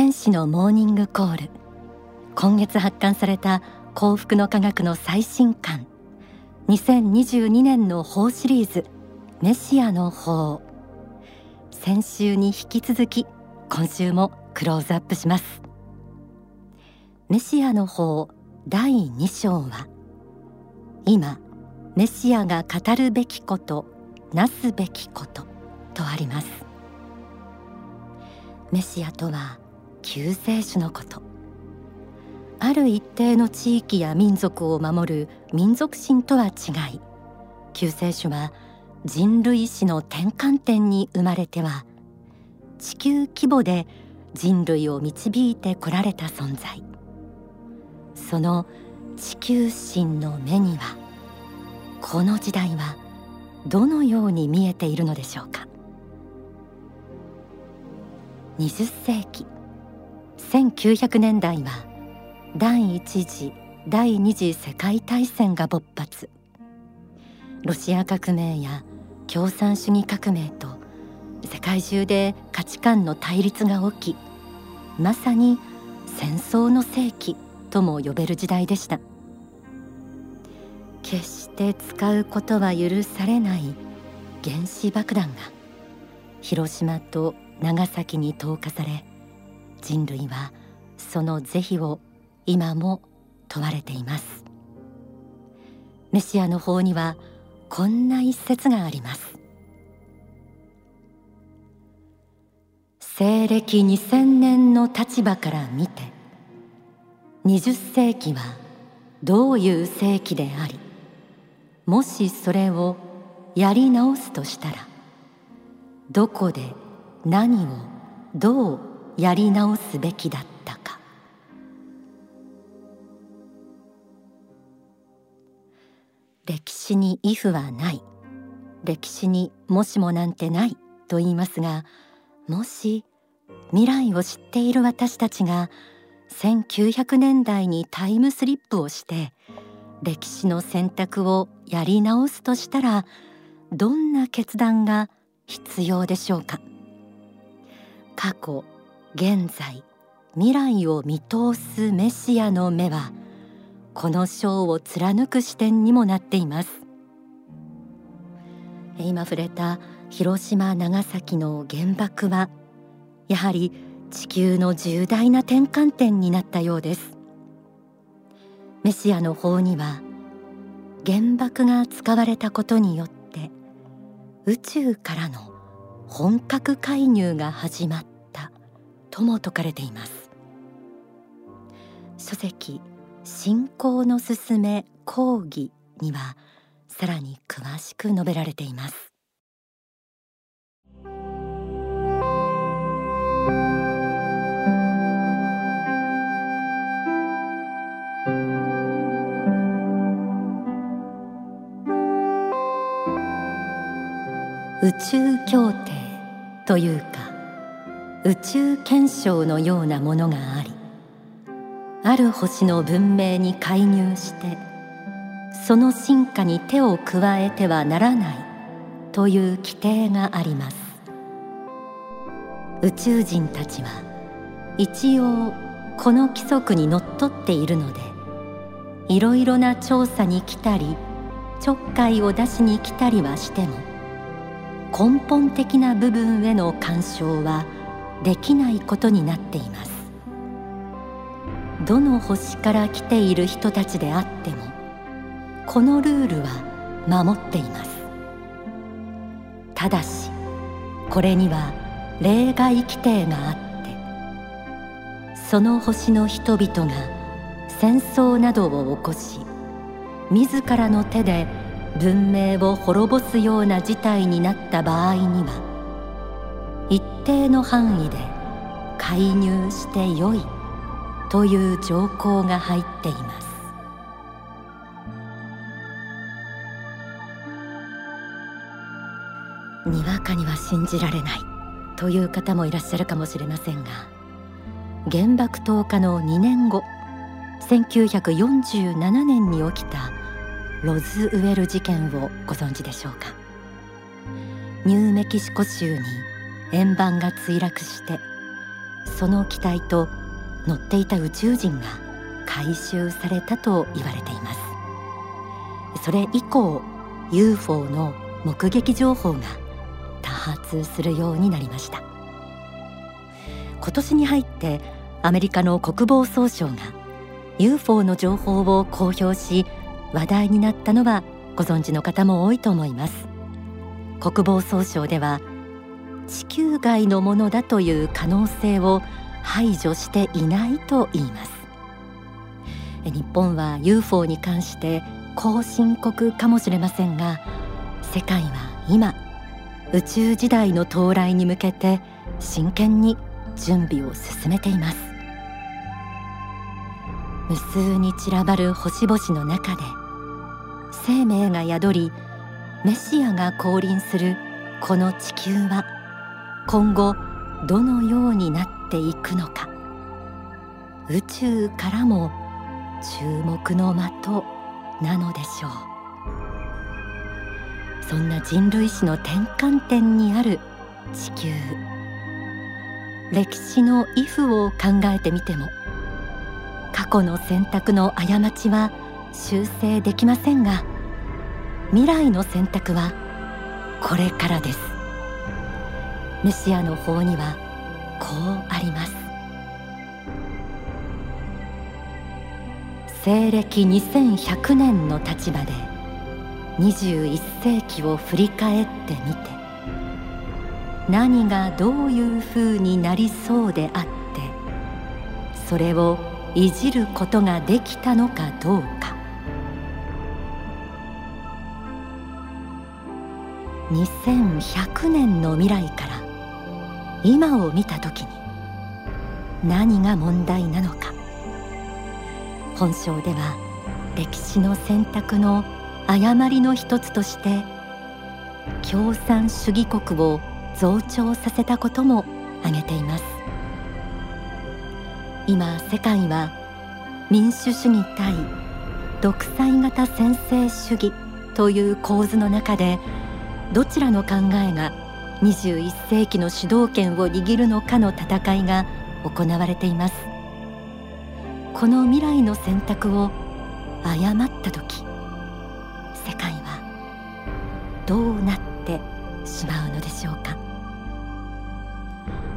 天使のモーニングコール。今月発刊された幸福の科学の最新刊。2022年の法シリーズ。メシアの法。先週に引き続き今週もクローズアップします。メシアの法第2章は今メシアが語るべきことなすべきこととあります。メシアとは救世主のこと。ある一定の地域や民族を守る民族心とは違い救世主は人類史の転換点に生まれては地球規模で人類を導いてこられた存在。その地球神の目にはこの時代はどのように見えているのでしょうか。20世紀。1900年代は第一次第二次世界大戦が勃発。ロシア革命や共産主義革命と世界中で価値観の対立が起きまさに戦争の世紀とも呼べる時代でした。決して使うことは許されない原子爆弾が広島と長崎に投下され人類はその是非を今も問われています。メシアの方にはこんな一節があります。西暦2000年の立場から見て20世紀はどういう世紀でありもしそれをやり直すとしたらどこで何をどうやり直すべきだったか。歴史に「if」はない。歴史に「もしも」なんてないと言いますがもし未来を知っている私たちが1900年代にタイムスリップをして歴史の選択をやり直すとしたらどんな決断が必要でしょうか。過去現在未来を見通すメシアの目はこの章を貫く視点にもなっています。今触れた広島長崎の原爆はやはり地球の重大な転換点になったようです。メシアの法には原爆が使われたことによって宇宙からの本格介入が始まった。とも説かれています。書籍信仰のすすめ講義にはさらに詳しく述べられています。宇宙協定というか宇宙憲章のようなものがありある星の文明に介入してその進化に手を加えてはならないという規定があります。宇宙人たちは一応この規則にのっとっているのでいろいろな調査に来たりちょっかいを出しに来たりはしても根本的な部分への干渉はできないことになっています。どの星から来ている人たちであってもこのルールは守っています。ただしこれには例外規定があってその星の人々が戦争などを起こし自らの手で文明を滅ぼすような事態になった場合には定の範囲で介入してよいという条項が入っています。にわかには信じられないという方もいらっしゃるかもしれませんが原爆投下の2年後1947年に起きたロズウェル事件をご存知でしょうか。ニューメキシコ州に円盤が墜落してその機体と乗っていた宇宙人が回収されたと言われています。それ以降 UFO の目撃情報が多発するようになりました。今年に入ってアメリカの国防総省が UFO の情報を公表し話題になったのはご存知の方も多いと思います。国防総省では地球外のものだという可能性を排除していないと言います。日本は UFO に関して後進国かもしれませんが世界は今宇宙時代の到来に向けて真剣に準備を進めています。無数に散らばる星々の中で生命が宿りメシアが降臨するこの地球は今後どのようになっていくのか。宇宙からも注目の的なのでしょう。そんな人類史の転換点にある地球。歴史のイフを考えてみても過去の選択の過ちは修正できませんが未来の選択はこれからです。メシアの法にはこうあります。西暦2100年の立場で21世紀を振り返ってみて何がどういうふうになりそうであってそれをいじることができたのかどうか。2100年の未来から今を見た時に何が問題なのか。本章では歴史の選択の誤りの一つとして共産主義国を増長させたことも挙げています。今世界は民主主義対独裁型専制主義という構図の中でどちらの考えが21世紀の主導権を握るのかの戦いが行われています。この未来の選択を誤った時世界はどうなってしまうのでしょうか。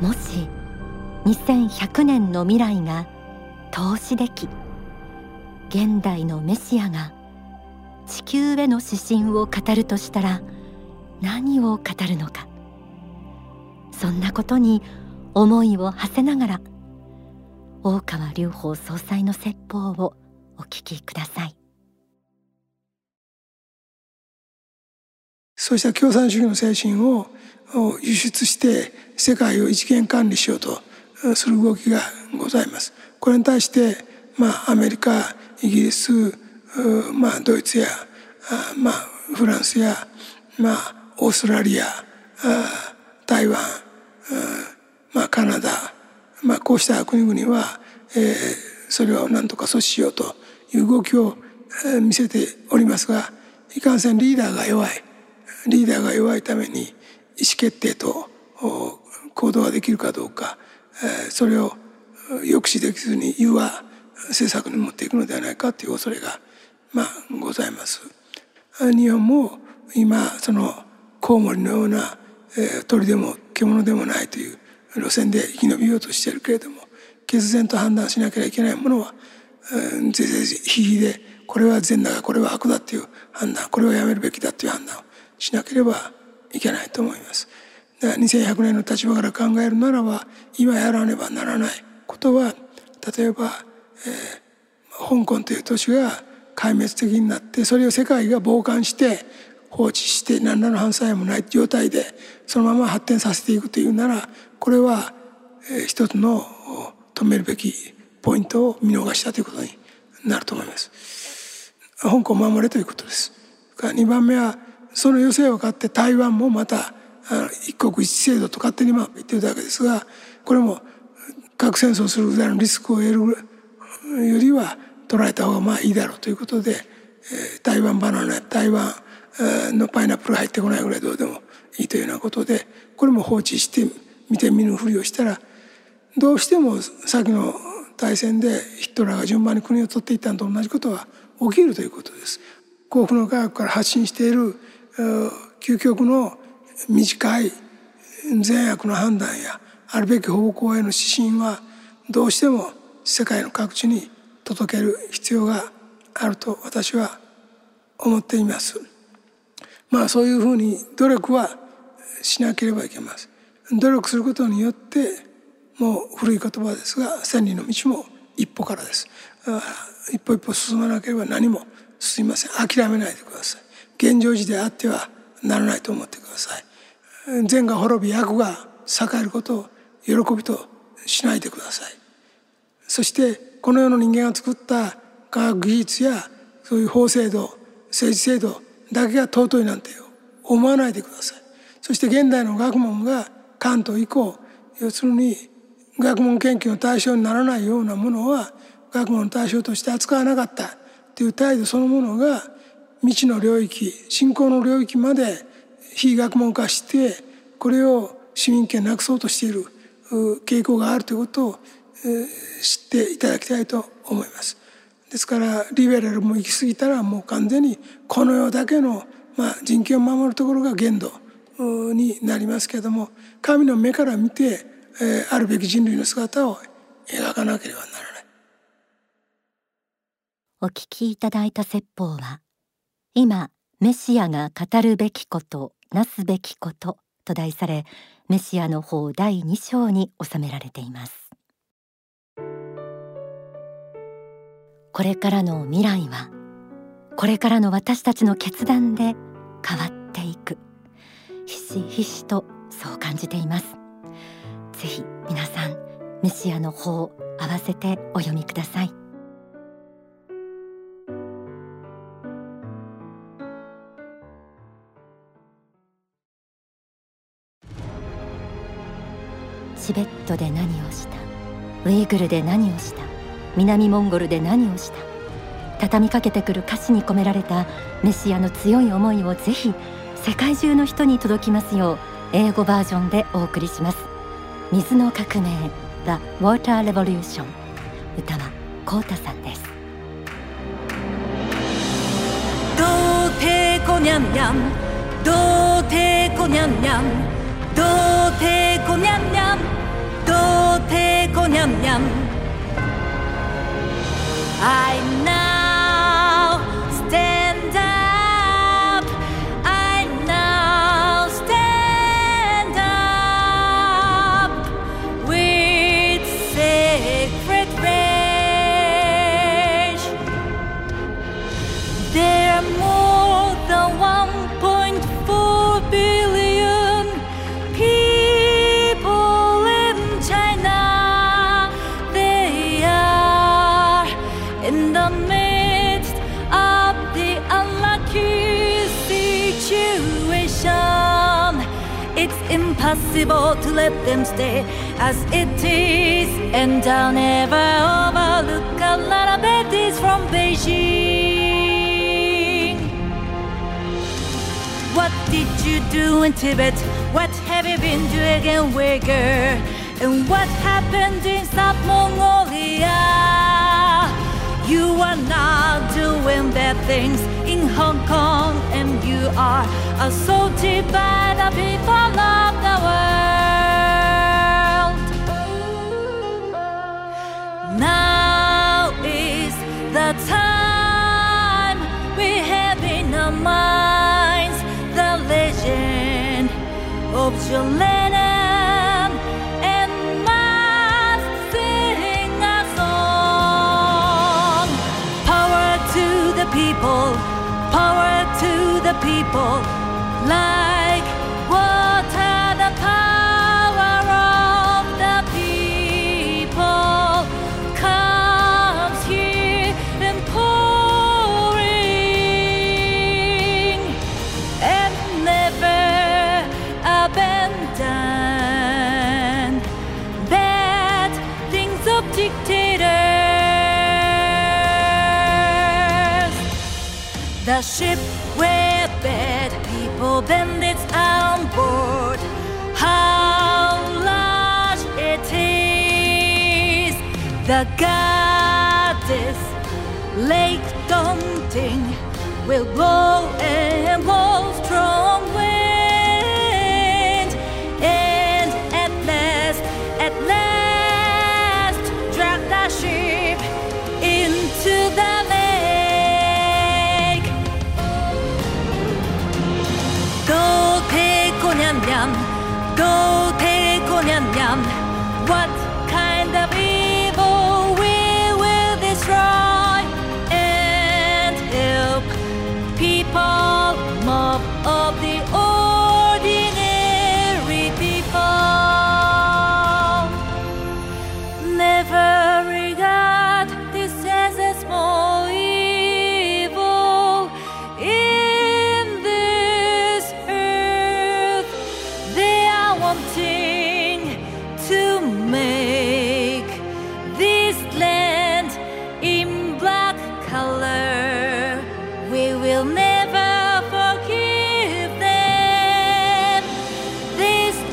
もし2100年の未来が投資でき現代のメシアが地球への指針を語るとしたら何を語るのか。そんなことに思いを馳せながら大川隆法総裁の説法をお聞きくださいそうした共産主義の精神を輸出して世界を一元管理しようとする動きがございます。これに対してまあアメリカイギリスまあドイツやまあフランスやまあオーストラリア台湾まあカナダまあ、こうした国々は、えー、それを何とか阻止しようという動きを、見せておりますがいかんせんリーダーが弱いリーダーが弱いために意思決定と行動ができるかどうか、えー、それを抑止できずに融和政策に持っていくのではないかという恐れが、まあ、ございます。日本も今そのコウモリのような、鳥でも獣でもないという路線で生き延びようとしているけれども決然と判断しなければいけないものはぜぜひひでこれは善だがこれは悪だという判断これはやめるべきだという判断をしなければいけないと思います。だから2100年の立場から考えるならば今やらねばならないことは例えば、えー、香港という都市が壊滅的になってそれを世界が傍観して放置して何らの反作用もない状態でそのまま発展させていくというならこれは一つの止めるべきポイントを見逃したということになると思います。香港守れということです。2番目はその余勢を買って台湾もまた一国一制度と勝手にまあ言ってるだけですがこれも核戦争するぐらいのリスクを得るよりは捉えた方がまあいいだろうということで台湾バナナ台湾のパイナップル入ってこないぐらいどうでもいいというようなことでこれも放置して見て見ぬふりをしたらどうしても先の大戦でヒットラーが順番に国を取っていったのと同じことは起きるということです。幸福の科学から発信している究極の短い善悪の判断やあるべき方向への指針はどうしても世界の各地に届ける必要があると私は思っています。まあそういうふうに努力はしなければいけません。努力することによってもう古い言葉ですが千里の道も一歩からです。一歩一歩進まなければ何も進みません。諦めないでください。現状時であってはならないと思ってください。善が滅び悪が栄えることを喜びとしないでください。そしてこの世の人間が作った科学技術やそういう法制度政治制度だけが尊いなんて思わないでください。そして現代の学問が関東以降要するに学問研究の対象にならないようなものは学問の対象として扱わなかったという態度そのものが未知の領域信仰の領域まで非学問化してこれを市民権なくそうとしている傾向があるということを知っていただきたいと思います。ですからリベラルも行き過ぎたらもう完全にこの世だけの、まあ、人権を守るところが限度になりますけれども神の目から見て、えー、あるべき人類の姿を描かなければならない。お聞きいただいた説法は今メシアが語るべきことなすべきことと題されメシアの法第2章に収められていますこれからの未来はこれからの私たちの決断で変わっていく。ひしひしとそう感じています。ぜひ皆さんメシアの法合わせてお読みください。チベットで何をした？ウイグルで何をした？南モンゴルで何をした。畳みかけてくる歌詞に込められたメシアの強い思いをぜひ世界中の人に届きますよう英語バージョンでお送りします。水の革命 The Water Revolution 歌はコータさんです。どうてこにゃんにゃん。どうてこにゃんにゃん。どうてこにゃんにゃん。どうてこにゃんにゃん。I impossible to let them stay as it is, and I'll never overlook a lot of it from Beijing. What did you do in Tibet? What have you been doing in Uyghur? And what happened in South Mongolia? You are not doing bad things in Hong Kong, and you are assaulted by the people people, power to the people, like The ship where bad people bandits on board. How large it is. The goddess Lake Daunting will blow and blow strong wind 高屁股娘娘，what？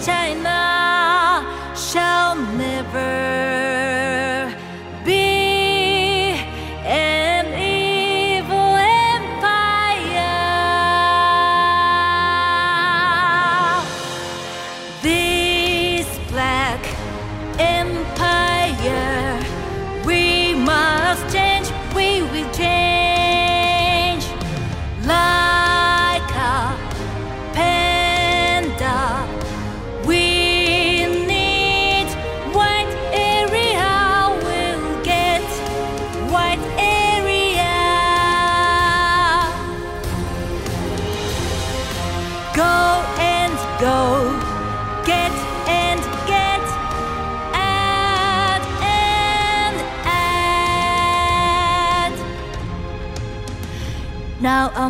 China shall never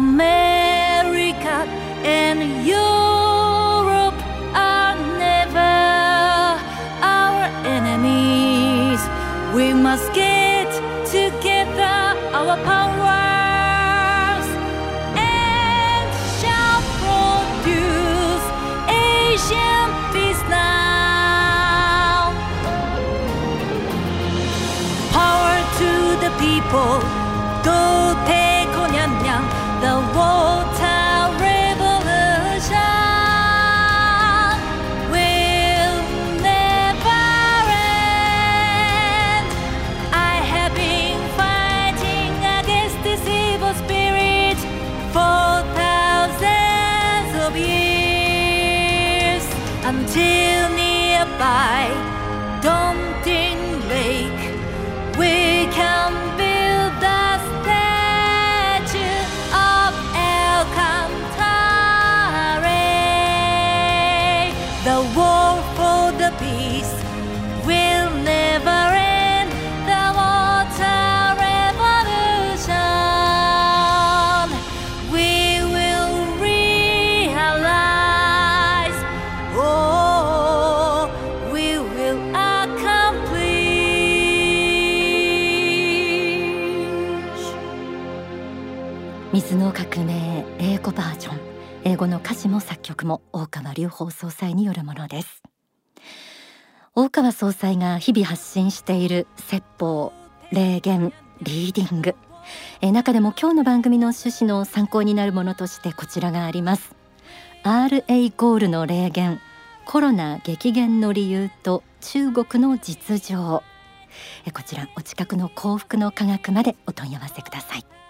America and Europe are never our enemies. We must get together our powers and shall produce Asian peace now. Power to the people, go yan, cold. 水の革命英語バージョン。英語の歌詞も作曲も大川隆法総裁によるものです。大川総裁が日々発信している説法霊言リーディング。え中でも今日の番組の趣旨の参考になるものとしてこちらがあります。RA ゴールの霊言コロナ激減の理由と中国の実情。えこちらお近くの幸福の科学までお問い合わせください。